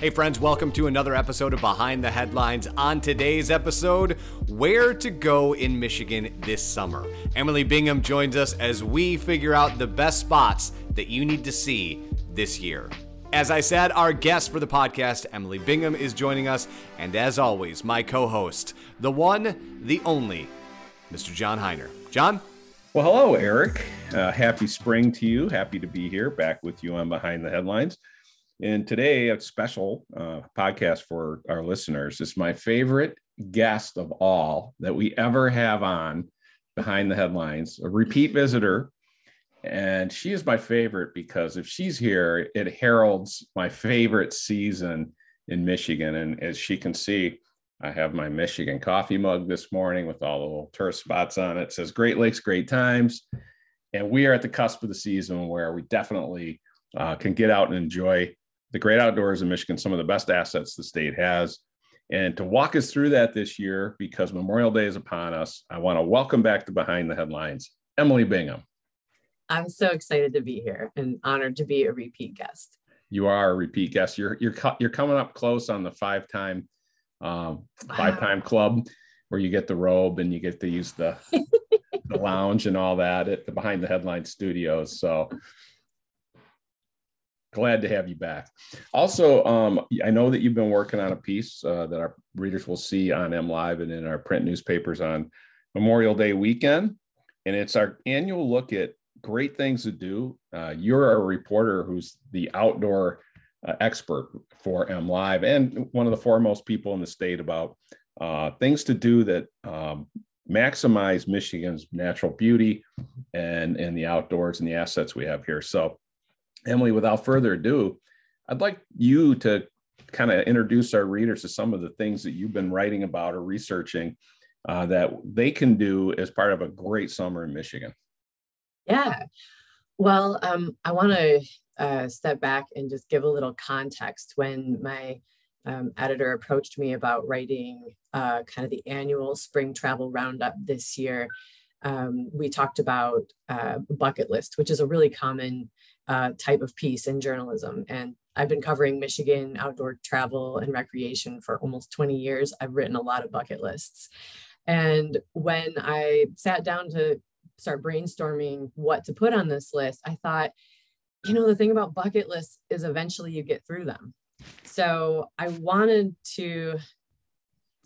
Hey, friends, welcome to another episode of Behind the Headlines. On today's episode, where to go in Michigan this summer. Emily Bingham joins us as we figure out the best spots that you need to see this year. As I said, our guest for the podcast, Emily Bingham, is joining us. And as always, my co host, the one, the only, Mr. John Hiner. John? Well, hello, Eric. Uh, happy spring to you. Happy to be here back with you on Behind the Headlines. And today, a special uh, podcast for our listeners. It's my favorite guest of all that we ever have on behind the headlines, a repeat visitor. And she is my favorite because if she's here, it heralds my favorite season in Michigan. And as she can see, I have my Michigan coffee mug this morning with all the little tourist spots on it. it says Great Lakes, Great Times. And we are at the cusp of the season where we definitely uh, can get out and enjoy the great outdoors in Michigan, some of the best assets the state has. And to walk us through that this year, because Memorial Day is upon us, I want to welcome back to Behind the Headlines, Emily Bingham. I'm so excited to be here and honored to be a repeat guest. You are a repeat guest. You're you're you're coming up close on the five time um, five time club where you get the robe and you get to use the the lounge and all that at the Behind the Headlines studios. So glad to have you back. Also, um, I know that you've been working on a piece uh, that our readers will see on M Live and in our print newspapers on Memorial Day weekend, and it's our annual look at great things to do. Uh, you're a reporter who's the outdoor uh, expert for M Live and one of the foremost people in the state about uh, things to do that um, maximize Michigan's natural beauty and and the outdoors and the assets we have here. So Emily, without further ado, I'd like you to kind of introduce our readers to some of the things that you've been writing about or researching uh, that they can do as part of a great summer in Michigan. Yeah. Well, um, I want to uh, step back and just give a little context. When my um, editor approached me about writing uh, kind of the annual spring travel roundup this year, um, we talked about uh, bucket list, which is a really common uh, type of piece in journalism. And I've been covering Michigan outdoor travel and recreation for almost 20 years. I've written a lot of bucket lists. And when I sat down to start brainstorming what to put on this list, I thought, you know, the thing about bucket lists is eventually you get through them. So I wanted to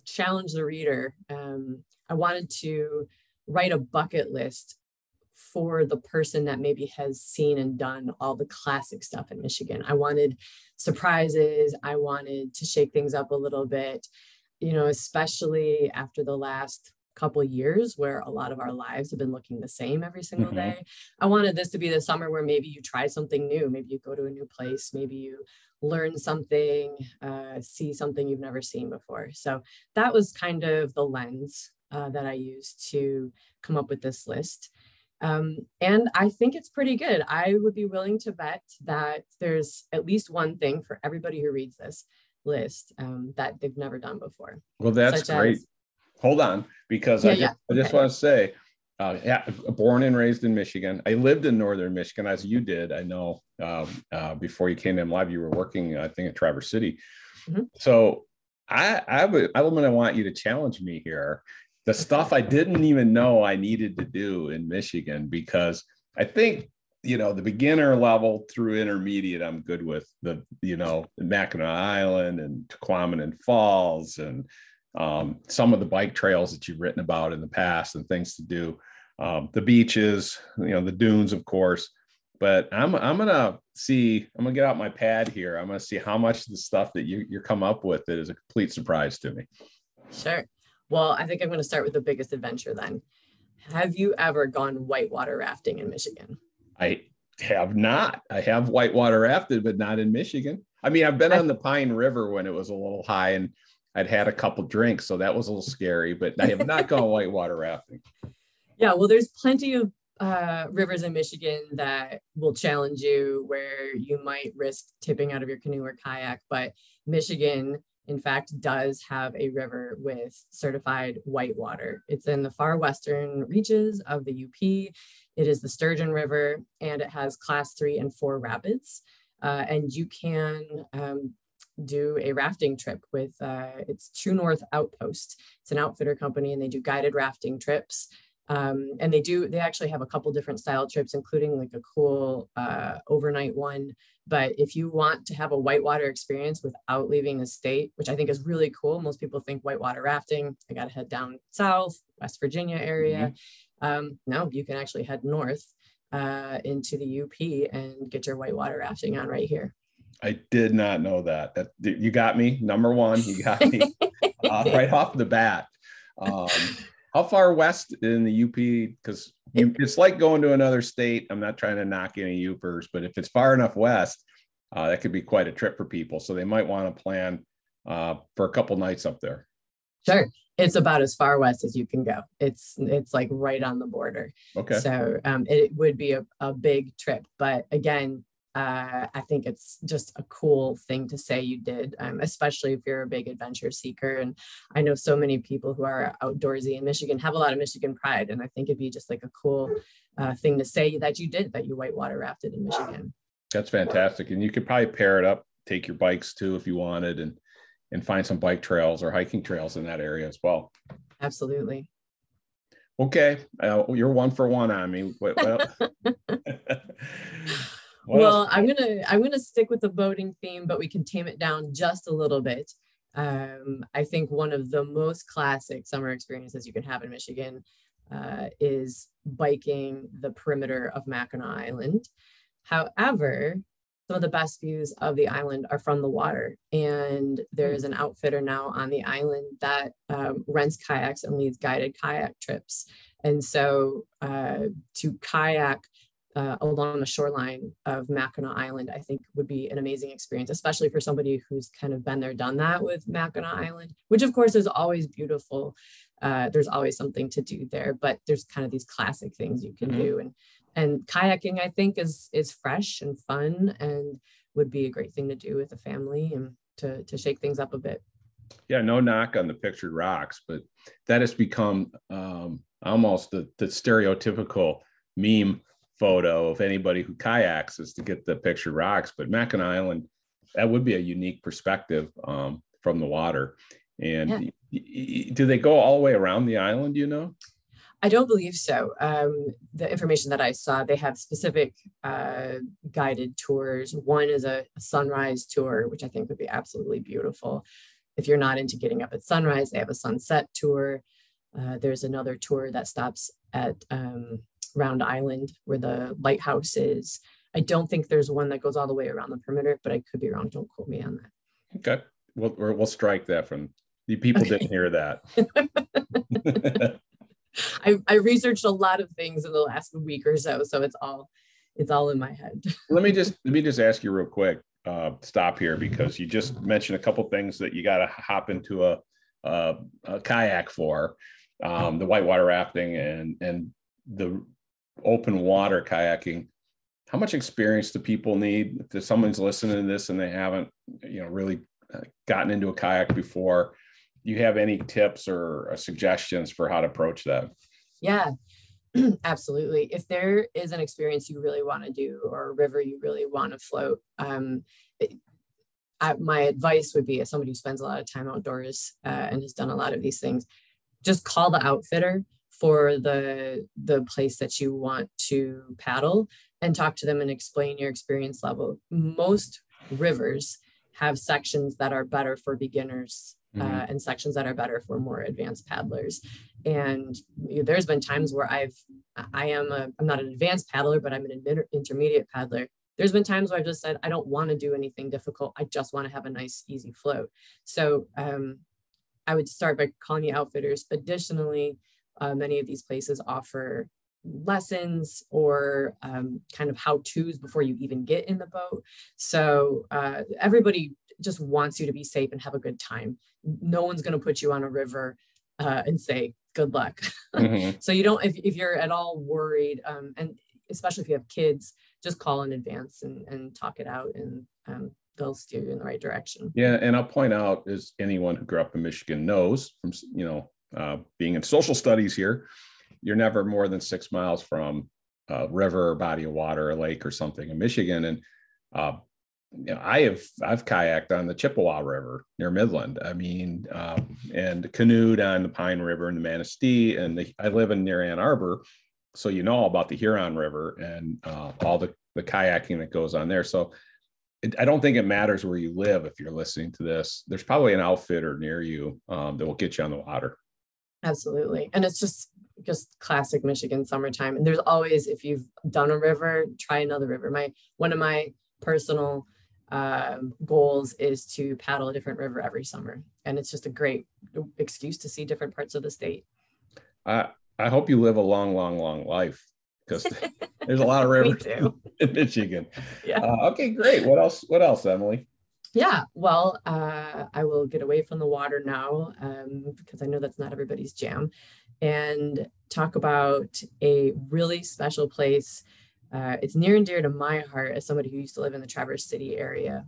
challenge the reader. Um, I wanted to write a bucket list for the person that maybe has seen and done all the classic stuff in Michigan. I wanted surprises. I wanted to shake things up a little bit, you know, especially after the last couple years where a lot of our lives have been looking the same every single mm-hmm. day. I wanted this to be the summer where maybe you try something new, maybe you go to a new place, maybe you learn something, uh, see something you've never seen before. So that was kind of the lens uh, that I used to come up with this list. Um, and I think it's pretty good. I would be willing to bet that there's at least one thing for everybody who reads this list um, that they've never done before. Well, that's great. As, Hold on, because yeah, I just, yeah. I just okay. want to say, uh, yeah, born and raised in Michigan. I lived in northern Michigan, as you did. I know um, uh, before you came to live, you were working, I think, at Traverse City. Mm-hmm. So I, I would, I'm going to want you to challenge me here the stuff I didn't even know I needed to do in Michigan because I think you know the beginner level through intermediate I'm good with the you know Mackinac Island and Tahquamenon Falls and um, some of the bike trails that you've written about in the past and things to do. Um, the beaches you know the dunes of course. But I'm I'm gonna see I'm gonna get out my pad here. I'm gonna see how much of the stuff that you you come up with that is a complete surprise to me. Sure well, I think I'm going to start with the biggest adventure then. Have you ever gone whitewater rafting in Michigan? I have not. I have whitewater rafted, but not in Michigan. I mean, I've been on the Pine River when it was a little high and I'd had a couple drinks, so that was a little scary, but I have not gone whitewater rafting. Yeah, well, there's plenty of uh, rivers in Michigan that will challenge you where you might risk tipping out of your canoe or kayak, but Michigan in fact, does have a river with certified white water. It's in the far western reaches of the UP. It is the Sturgeon River and it has class three and four rapids. Uh, and you can um, do a rafting trip with uh, it's True North Outpost. It's an outfitter company, and they do guided rafting trips. Um, and they do they actually have a couple different style trips, including like a cool uh, overnight one. But if you want to have a whitewater experience without leaving the state, which I think is really cool, most people think whitewater rafting. I got to head down south, West Virginia area. Mm-hmm. Um, no, you can actually head north uh, into the UP and get your whitewater rafting on right here. I did not know that. That you got me. Number one, you got me uh, right off the bat. Um, how far west in the UP? Because it's like going to another state. I'm not trying to knock any Yoopers, but if it's far enough west, uh, that could be quite a trip for people. So they might want to plan uh, for a couple nights up there. Sure it's about as far west as you can go. It's it's like right on the border. Okay. So um, it would be a, a big trip, but again, uh, I think it's just a cool thing to say you did, um, especially if you're a big adventure seeker. And I know so many people who are outdoorsy in Michigan have a lot of Michigan pride, and I think it'd be just like a cool uh, thing to say that you did that you whitewater rafted in Michigan. That's fantastic, and you could probably pair it up, take your bikes too if you wanted, and and find some bike trails or hiking trails in that area as well. Absolutely. Okay, uh, you're one for one on me. What, what well, else? I'm gonna I'm gonna stick with the boating theme, but we can tame it down just a little bit. Um, I think one of the most classic summer experiences you can have in Michigan uh, is biking the perimeter of Mackinac Island. However, some of the best views of the island are from the water. And there's an outfitter now on the island that um, rents kayaks and leads guided kayak trips. And so uh, to kayak uh, along the shoreline of Mackinac Island, I think would be an amazing experience, especially for somebody who's kind of been there, done that with Mackinac Island, which of course is always beautiful. Uh, there's always something to do there, but there's kind of these classic things you can mm-hmm. do. And and kayaking i think is is fresh and fun and would be a great thing to do with a family and to to shake things up a bit yeah no knock on the pictured rocks but that has become um, almost the, the stereotypical meme photo of anybody who kayaks is to get the pictured rocks but mackinac island that would be a unique perspective um, from the water and yeah. do they go all the way around the island you know I don't believe so. Um, the information that I saw, they have specific uh, guided tours. One is a, a, sunrise tour, which I think would be absolutely beautiful. If you're not into getting up at sunrise, they have a sunset tour. Uh, there's another tour that stops at um, Round Island, where the lighthouse is. I don't think there's one that goes all the way around the perimeter, but I could be wrong. Don't quote me on that. Okay, we'll we'll strike that from the people okay. didn't hear that. I, I researched a lot of things in the last week or so, so it's all it's all in my head. let me just let me just ask you real quick. Uh, stop here because you just mentioned a couple things that you got to hop into a, a, a kayak for, um, the whitewater rafting and and the open water kayaking. How much experience do people need? If someone's listening to this and they haven't, you know, really uh, gotten into a kayak before, you have any tips or uh, suggestions for how to approach that? Yeah, absolutely. If there is an experience you really want to do or a river you really want to float, um, it, I, my advice would be as somebody who spends a lot of time outdoors uh, and has done a lot of these things, just call the outfitter for the the place that you want to paddle and talk to them and explain your experience level. Most rivers have sections that are better for beginners mm-hmm. uh, and sections that are better for more advanced paddlers. And there's been times where I've, I am a, I'm not an advanced paddler, but I'm an inter- intermediate paddler. There's been times where I've just said, I don't want to do anything difficult. I just want to have a nice, easy float. So um, I would start by calling the outfitters. Additionally, uh, many of these places offer lessons or um, kind of how to's before you even get in the boat. So uh, everybody just wants you to be safe and have a good time. No one's going to put you on a river uh, and say good luck. Mm-hmm. so you don't if, if you're at all worried, um, and especially if you have kids, just call in advance and, and talk it out and um, they'll steer you in the right direction. Yeah, and I'll point out as anyone who grew up in Michigan knows from you know uh, being in social studies here, you're never more than six miles from a river, body of water, a lake, or something in Michigan, and uh, you know, I have I've kayaked on the Chippewa River near Midland. I mean, um, and canoed on the Pine River and the Manistee. And the, I live in near Ann Arbor, so you know all about the Huron River and uh, all the the kayaking that goes on there. So I don't think it matters where you live if you're listening to this. There's probably an outfitter near you um, that will get you on the water. Absolutely, and it's just just classic Michigan summertime. And there's always, if you've done a river, try another river. My one of my personal um, goals is to paddle a different river every summer, and it's just a great excuse to see different parts of the state. I I hope you live a long, long, long life because there's a lot of rivers in Michigan. Yeah. Uh, okay, great. What else? What else, Emily? Yeah, well, uh, I will get away from the water now um, because I know that's not everybody's jam and talk about a really special place. Uh, it's near and dear to my heart as somebody who used to live in the Traverse City area.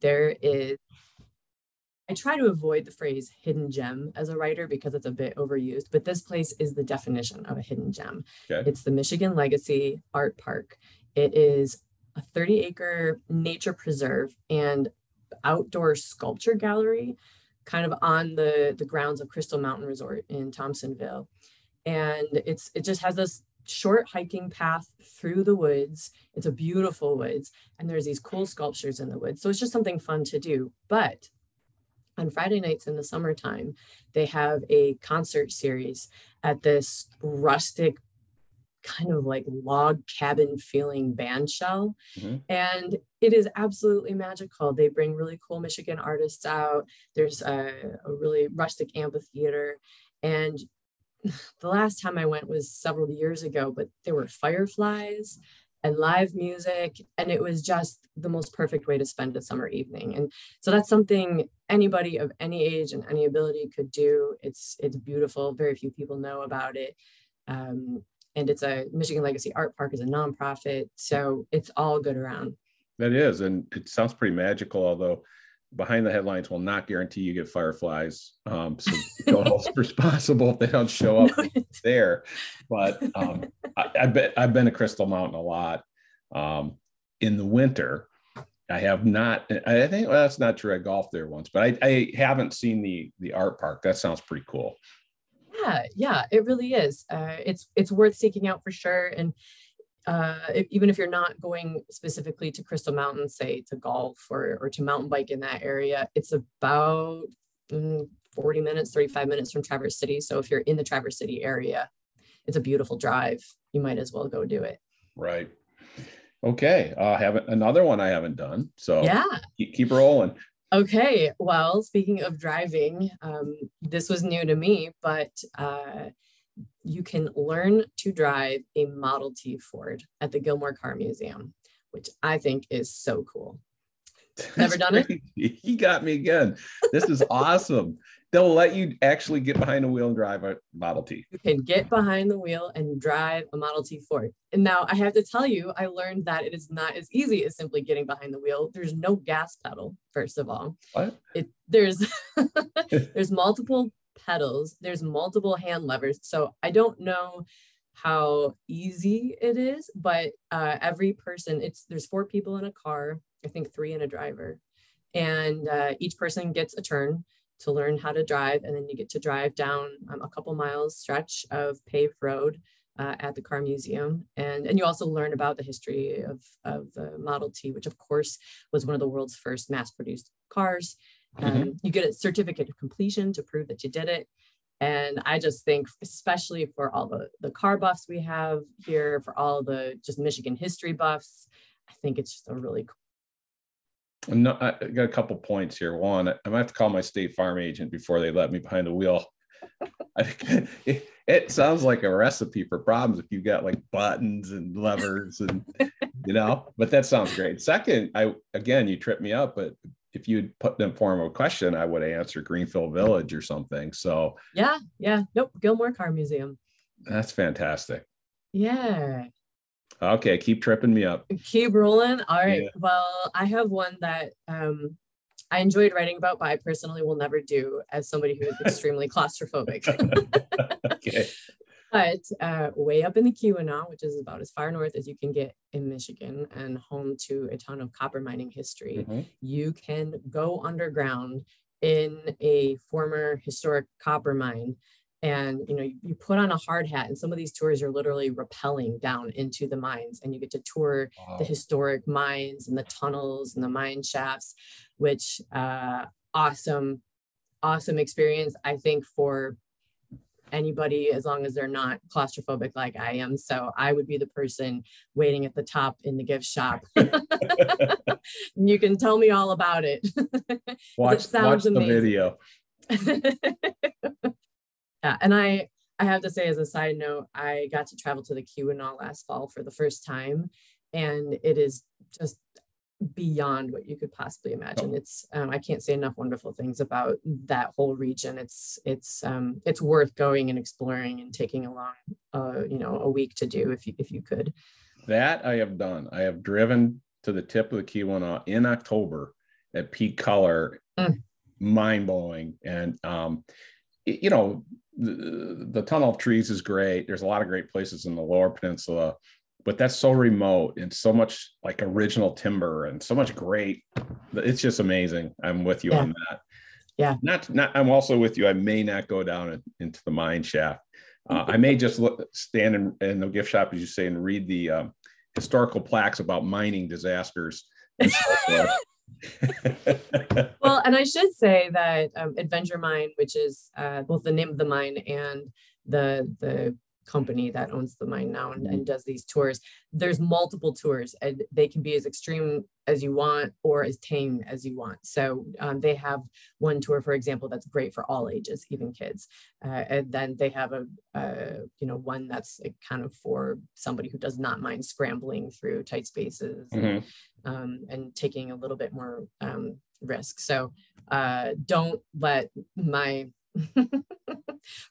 There is, I try to avoid the phrase hidden gem as a writer because it's a bit overused, but this place is the definition of a hidden gem. Okay. It's the Michigan Legacy Art Park. It is a 30 acre nature preserve and outdoor sculpture gallery kind of on the, the grounds of Crystal Mountain Resort in Thompsonville. And it's it just has this short hiking path through the woods. It's a beautiful woods, and there's these cool sculptures in the woods. So it's just something fun to do. But on Friday nights in the summertime, they have a concert series at this rustic kind of like log cabin feeling band shell. Mm-hmm. And it is absolutely magical. They bring really cool Michigan artists out. There's a, a really rustic amphitheater. And the last time I went was several years ago, but there were fireflies and live music and it was just the most perfect way to spend a summer evening and so that's something anybody of any age and any ability could do it's it's beautiful very few people know about it um, and it's a Michigan Legacy Art Park is a nonprofit, so it's all good around. That is, and it sounds pretty magical. Although behind the headlines will not guarantee you get fireflies, um, so don't hold responsible if they don't show up no, there. But um, I, I bet I've been to Crystal Mountain a lot um, in the winter. I have not. I think well, that's not true. I golfed there once, but I, I haven't seen the the art park. That sounds pretty cool yeah yeah it really is uh, it's it's worth seeking out for sure and uh, if, even if you're not going specifically to crystal mountain say to golf or, or to mountain bike in that area it's about mm, 40 minutes 35 minutes from traverse city so if you're in the traverse city area it's a beautiful drive you might as well go do it. Right. Okay uh haven't another one i haven't done so yeah. keep, keep rolling Okay, well, speaking of driving, um, this was new to me, but uh, you can learn to drive a Model T Ford at the Gilmore Car Museum, which I think is so cool. Never done crazy. it? He got me again. This is awesome they'll let you actually get behind the wheel and drive a Model T. You can get behind the wheel and drive a Model T Ford. And now I have to tell you, I learned that it is not as easy as simply getting behind the wheel. There's no gas pedal, first of all. What? It there's there's multiple pedals, there's multiple hand levers. So I don't know how easy it is, but uh, every person, it's there's four people in a car, I think three in a driver, and uh, each person gets a turn to learn how to drive. And then you get to drive down um, a couple miles stretch of paved road uh, at the car museum. And, and you also learn about the history of, of the Model T, which of course was one of the world's first mass produced cars. Um, mm-hmm. You get a certificate of completion to prove that you did it. And I just think, especially for all the, the car buffs we have here, for all the just Michigan history buffs, I think it's just a really no, I got a couple points here. One, I might have to call my state farm agent before they let me behind the wheel. It, it sounds like a recipe for problems if you've got like buttons and levers and you know. But that sounds great. Second, I again you tripped me up, but if you'd put in form of a question, I would answer Greenfield Village or something. So yeah, yeah, nope, Gilmore Car Museum. That's fantastic. Yeah. Okay, keep tripping me up. Keep rolling. All right. Yeah. Well, I have one that um, I enjoyed writing about, but I personally will never do as somebody who is extremely claustrophobic. okay. but uh, way up in the Keweenaw, which is about as far north as you can get in Michigan and home to a ton of copper mining history, mm-hmm. you can go underground in a former historic copper mine and you know you, you, put on a hard hat and some of these tours are literally rappelling down into the mines and you get to tour wow. the historic mines and the tunnels and the mine shafts which uh awesome awesome experience i think for anybody as long as they're not claustrophobic like I am. So I would be the person waiting at the top in the gift shop. you can tell me all about it. Watch, it watch the video. yeah, and I I have to say as a side note, I got to travel to the Keweenaw last fall for the first time, and it is just beyond what you could possibly imagine. Oh. It's um, I can't say enough wonderful things about that whole region. It's it's um, it's worth going and exploring and taking along uh, you know a week to do if you if you could. That I have done. I have driven to the tip of the Keweenaw in October at peak color. Mm. Mind blowing, and um, you know the, the tunnel of trees is great. There's a lot of great places in the Lower Peninsula but that's so remote and so much like original timber and so much great. It's just amazing. I'm with you yeah. on that. Yeah. Not, not, I'm also with you. I may not go down into the mine shaft. Uh, I may just look, stand in, in, the gift shop, as you say, and read the um, historical plaques about mining disasters. well, and I should say that um, Adventure Mine, which is uh, both the name of the mine and the the company that owns the mine now and, and, mm-hmm. does these tours there's multiple tours and they can be as extreme as you want or as tame as you want so um, they have one tour for example that's great for all ages even kids uh, and then they have a, a, you know one that's kind of for somebody who does not mind scrambling through tight spaces mm-hmm. and, um, and, taking a little bit more um, risk so uh, don't let my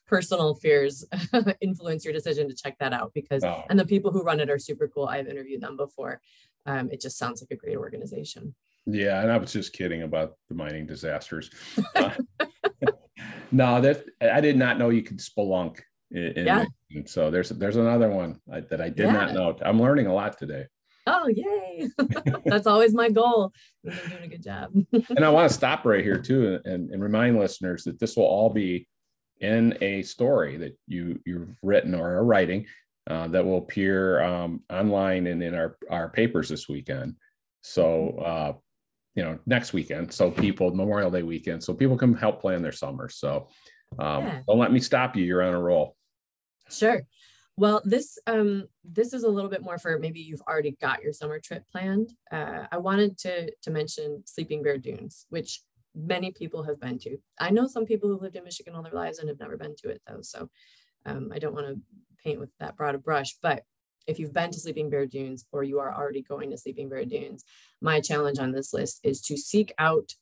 personal fears influence your decision to check that out because oh. and the people who run it are super cool. I've interviewed them before. Um, it just sounds like a great organization. Yeah and i was just kidding about the mining disasters. Uh, no that i did not know you could spelunk in, yeah. so there's there's another one that i did yeah. not know. I'm learning a lot today. Oh yay. That's always my goal. You're doing a good job. And i want to stop right here too and, and remind listeners that this will all be in a story that you you've written or are writing uh, that will appear um, online and in our our papers this weekend. So uh, you know next weekend. So people memorial day weekend. So people can help plan their summer. So um, yeah. don't let me stop you. You're on a roll. Sure. Well, this um, this is a little bit more for maybe you've already got your summer trip planned. Uh, I wanted to to mention Sleeping Bear Dunes, which many people have been to. I know some people who lived in Michigan all their lives and have never been to it though, so um, I don't want to paint with that broad a brush. But if you've been to Sleeping Bear Dunes or you are already going to Sleeping Bear Dunes, my challenge on this list is to seek out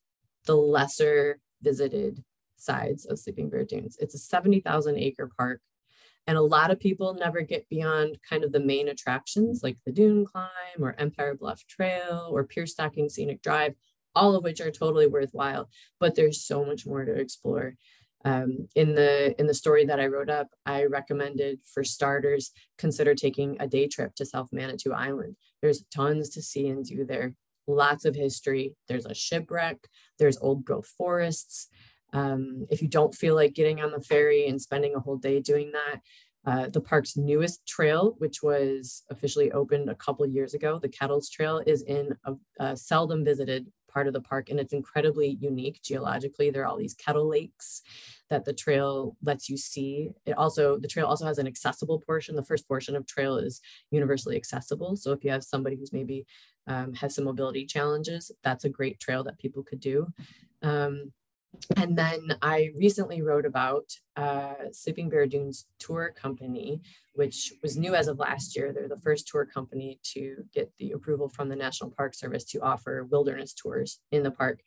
the lesser visited sides of Sleeping Bear Dunes. It's a 70,000 acre park and a lot of people never get beyond kind of the main attractions like the Dune Climb or Empire Bluff Trail or Pierce Stocking Scenic Drive, all of which are totally worthwhile. But there's so much more to explore. Um, in the in the story that I wrote up, I recommended for starters consider taking a day trip to South Manitou Island. There's tons to see and do there. Lots of history. There's a shipwreck. There's old growth forests. Um, if you don't feel like getting on the ferry and spending a whole day doing that, uh, the park's newest trail, which was officially opened a couple years ago, the Kettles Trail, is in a, a, seldom visited part of the park, and it's incredibly unique geologically. There are all these kettle lakes that the trail lets you see. It also the trail also has an accessible portion. The first portion of trail is universally accessible. So if you have somebody who's maybe um, has some mobility challenges, that's a great trail that people could do. Um, and then I recently wrote about uh, Sleeping Bear Dunes Tour Company, which was new as of last year. They're the first tour company to get the approval from the National Park Service to offer wilderness tours in the park.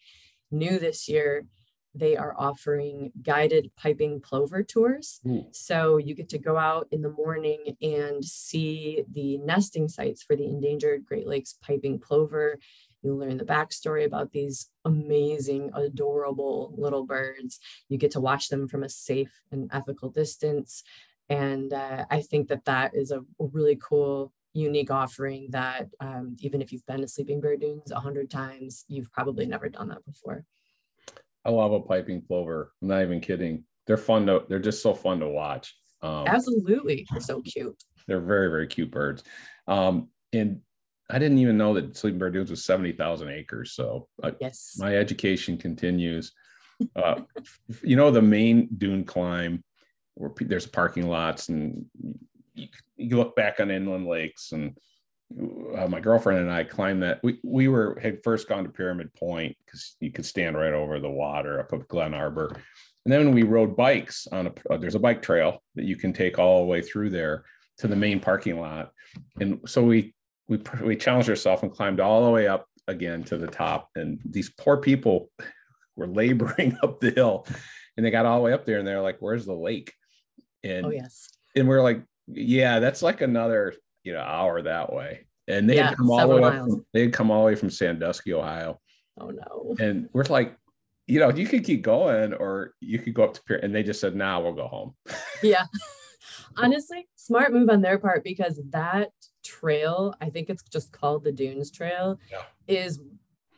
New this year, they are offering guided piping plover tours. Mm. So you get to go out in the morning and see the nesting sites for the endangered Great Lakes piping plover. You learn the backstory about these amazing, adorable little birds. You get to watch them from a safe and ethical distance. And uh, I think that that is a, really cool, unique offering that um, even if you've been to Sleeping Bear Dunes a hundred times, you've probably never done that before. I love a piping plover. I'm not even kidding. They're fun to. They're just so fun to watch. Um, Absolutely, they're so cute. They're very very cute birds. Um, and I didn't even know that Sleeping Bear Dunes was seventy thousand acres. So uh, yes, my education continues. Uh, you know the main dune climb where there's parking lots and you, you look back on inland lakes and uh, my girlfriend and I climbed that. We we were had first gone to Pyramid Point because you could stand right over the water up at Glen Arbor, and then we rode bikes on a. Uh, there's a bike trail that you can take all the way through there to the main parking lot, and so we we we challenged ourselves and climbed all the way up again to the top. And these poor people were laboring up the hill, and they got all the way up there, and they're like, "Where's the lake?" And oh yes, and we're like, "Yeah, that's like another you know hour that way. And they yeah, come all the way from, they'd come all the way from sandusky ohio. Oh no. And we're like you know you could keep going or you could go up to pier and they just said now nah, we'll go home. Yeah. Honestly smart move on their part because that trail i think it's just called the dunes trail yeah. is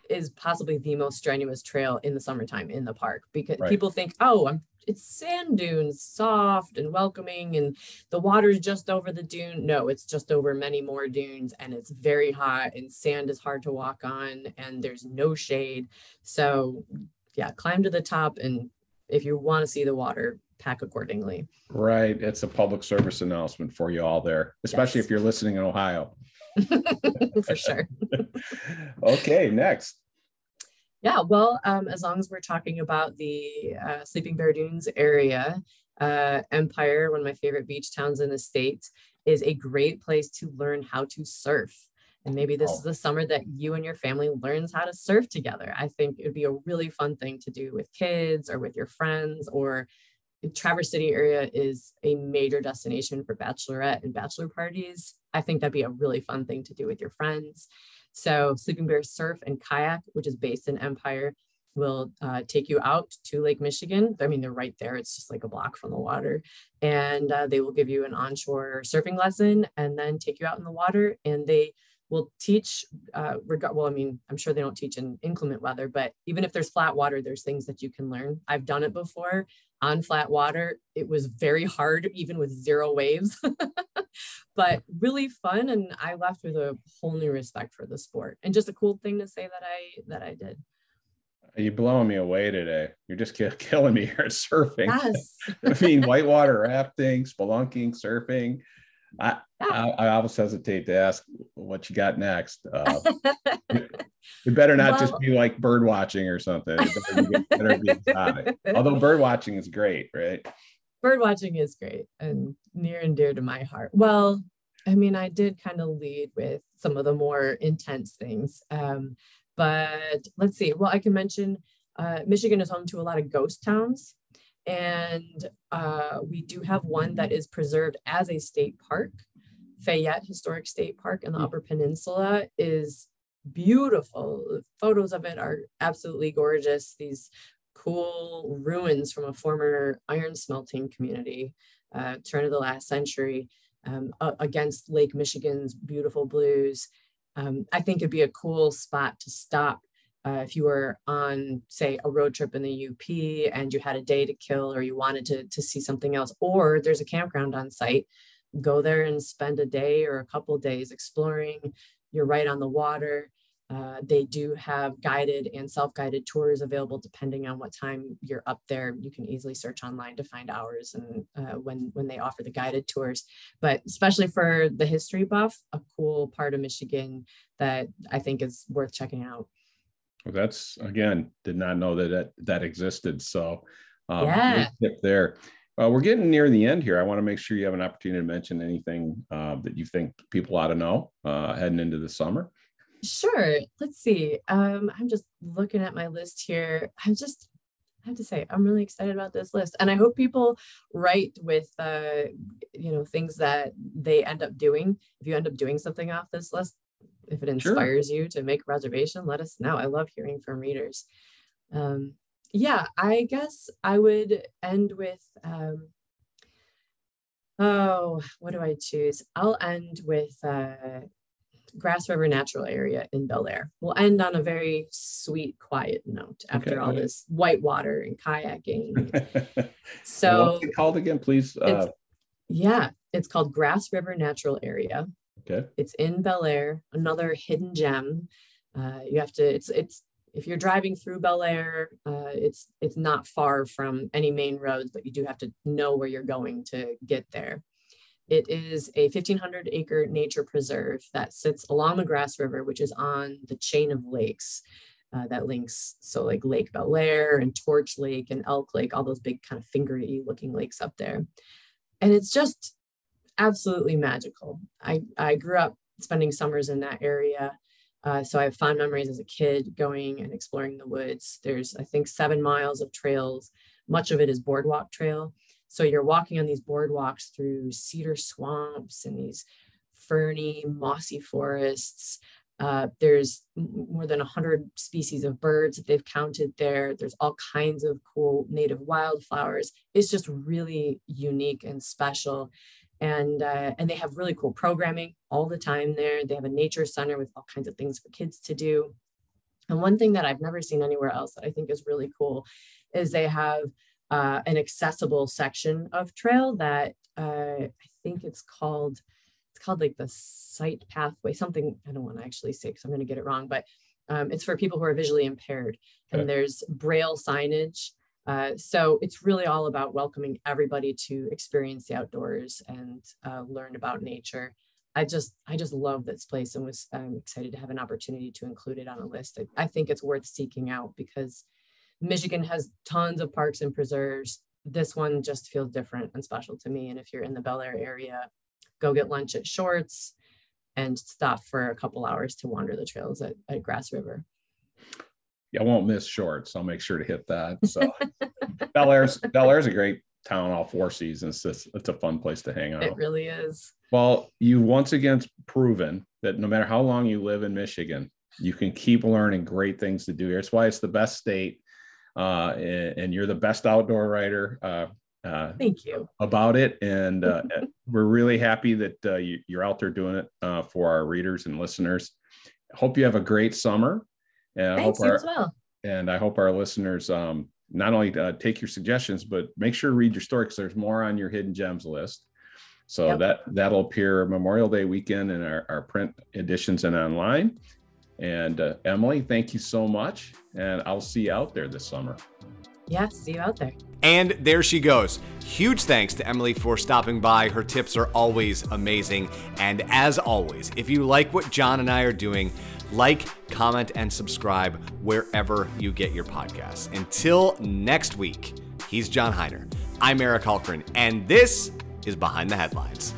is possibly the most strenuous trail in the summertime in the park because right. people think oh i'm it's sand dunes, soft and welcoming, and the water's just over the dune. No, it's just over many more dunes, and it's very hot, and sand is hard to walk on, and there's no shade. So, yeah, climb to the top, and if you want to see the water, pack accordingly. Right. It's a public service announcement for you all there, especially yes. if you're listening in Ohio. for sure. okay, next. Yeah, well, um, as long as we're talking about the uh, Sleeping Bear Dunes area, uh, Empire, one of my favorite beach towns in the state, is a great place to learn how to surf. And maybe this oh. is the summer that you and your family learns how to surf together. I think it would be a really fun thing to do with kids or with your friends or Traverse City area is a major destination for bachelorette and bachelor parties. I think that'd be a really fun thing to do with your friends. So Sleeping Bear Surf and Kayak, which is based in Empire, will uh, take you out to Lake Michigan. I mean, they're right there. It's just like a block from the water. And uh, they will give you an onshore surfing lesson and then take you out in the water. And they will teach, uh, reg- well, I mean, I'm sure they don't teach in inclement weather, but even if there's flat water, there's things that you can learn. I've done it before on flat water. It was very hard, even with zero waves, but really fun. And I left with a whole new respect for the sport and just a cool thing to say that I that I did. You're blowing me away today. You're just killing me here at surfing. Yes. I mean, whitewater rafting, spelunking, surfing. I. I, I always hesitate to ask what you got next. Uh, it better not well, just be like bird watching or something. Better be, better be Although bird watching is great, right? Bird watching is great and near and dear to my heart. Well, I mean, I did kind of lead with some of the more intense things. Um, but let's see. Well, I can mention uh, Michigan is home to a lot of ghost towns. And uh, we do have one that is preserved as a state park. Fayette Historic State Park in the hmm. Upper Peninsula is beautiful. Photos of it are absolutely gorgeous. These cool ruins from a former iron smelting community, uh, turn of the last century, um, against Lake Michigan's beautiful blues. Um, I think it'd be a cool spot to stop uh, if you were on, say, a road trip in the UP and you had a day to kill or you wanted to, to see something else, or there's a campground on site, go there and spend a day or a couple days exploring. You're right on the water. Uh, they do have guided and self-guided tours available depending on what time you're up there. You can easily search online to find hours and uh, when when they offer the guided tours. But especially for the history buff, a cool part of Michigan that I think is worth checking out. Well, that's again, did not know that that, that existed. So, um, yeah, tip there. Uh, we're getting near the end here. I want to make sure you have an opportunity to mention anything uh, that you think people ought to know uh, heading into the summer. Sure. Let's see. Um, I'm just looking at my list here. I'm just, I have to say, I'm really excited about this list, and I hope people write with, uh, you know, things that they end up doing. If you end up doing something off this list, if it inspires sure. you to make a reservation, let us know. I love hearing from readers. Um, yeah, I guess I would end with um, Oh, what do I choose? I'll end with uh, Grass River Natural Area in Bellaire. We'll end on a very sweet, quiet note after okay. all this white water and kayaking. so, what's it called again, please? Uh, it's, yeah, it's called Grass River Natural Area. Okay. It's in Bellaire, another hidden gem. Uh, you have to. It's it's if you're driving through Bellaire, uh, it's it's not far from any main roads, but you do have to know where you're going to get there. It is a 1,500 acre nature preserve that sits along the Grass River, which is on the chain of lakes uh, that links, so like Lake Bellaire and Torch Lake and Elk Lake, all those big kind of fingery looking lakes up there. And it's just absolutely magical. I, I grew up spending summers in that area. Uh, so I have fond memories as a kid going and exploring the woods. There's, I think, seven miles of trails. Much of it is boardwalk trail. So you're walking on these boardwalks through cedar swamps and these ferny, mossy forests. Uh, there's more than 100 species of birds that they've counted there. There's all kinds of cool native wildflowers. It's just really unique and special and uh, and they have really cool programming all the time there. They have a nature center with all kinds of things for kids to do. And one thing that I've never seen anywhere else that I think is really cool is they have uh, an accessible section of trail that uh, I think it's called it's called like the sight pathway something I don't want to actually say because I'm going to get it wrong, but um, it's for people who are visually impaired. And there's braille signage uh, so it's really all about welcoming everybody to experience the outdoors and uh, learn about nature. I just I just love this place and was um, excited to have an opportunity to include it on a list. I, I think it's worth seeking out because Michigan has tons of parks and preserves. This one just feels different and special to me. And if you're in the Bellaire area, go get lunch at Short's and stop for a couple hours to wander the trails at, at Grass River. I won't miss shorts. I'll make sure to hit that. So Bellaire's Bel Air's a great town all four seasons. It's, it's a fun place to hang out. It really is. Well, you once again proven that no matter how long you live in Michigan, you can keep learning great things to do here. That's why it's the best state. Uh, and, and, you're the best outdoor writer. Uh, uh, Thank you about it, and uh, we're really happy that uh, you, are out there doing it uh, for our readers and listeners. Hope you have a great summer. And Thanks, I hope our, as well. And I hope our listeners um, not only uh, take your suggestions, but make sure to read your story because there's more on your hidden gems list. So yep. that that'll appear Memorial Day weekend in our, our print editions and online. And uh, Emily, thank you so much. And I'll see you out there this summer. Yeah, see you out there. And there she goes. Huge thanks to Emily for stopping by. Her tips are always amazing. And as always, if you like what John and I are doing, like, comment, and subscribe wherever you get your podcasts. Until next week, he's John Hiner. I'm Eric Hultgren, and this is Behind the Headlines.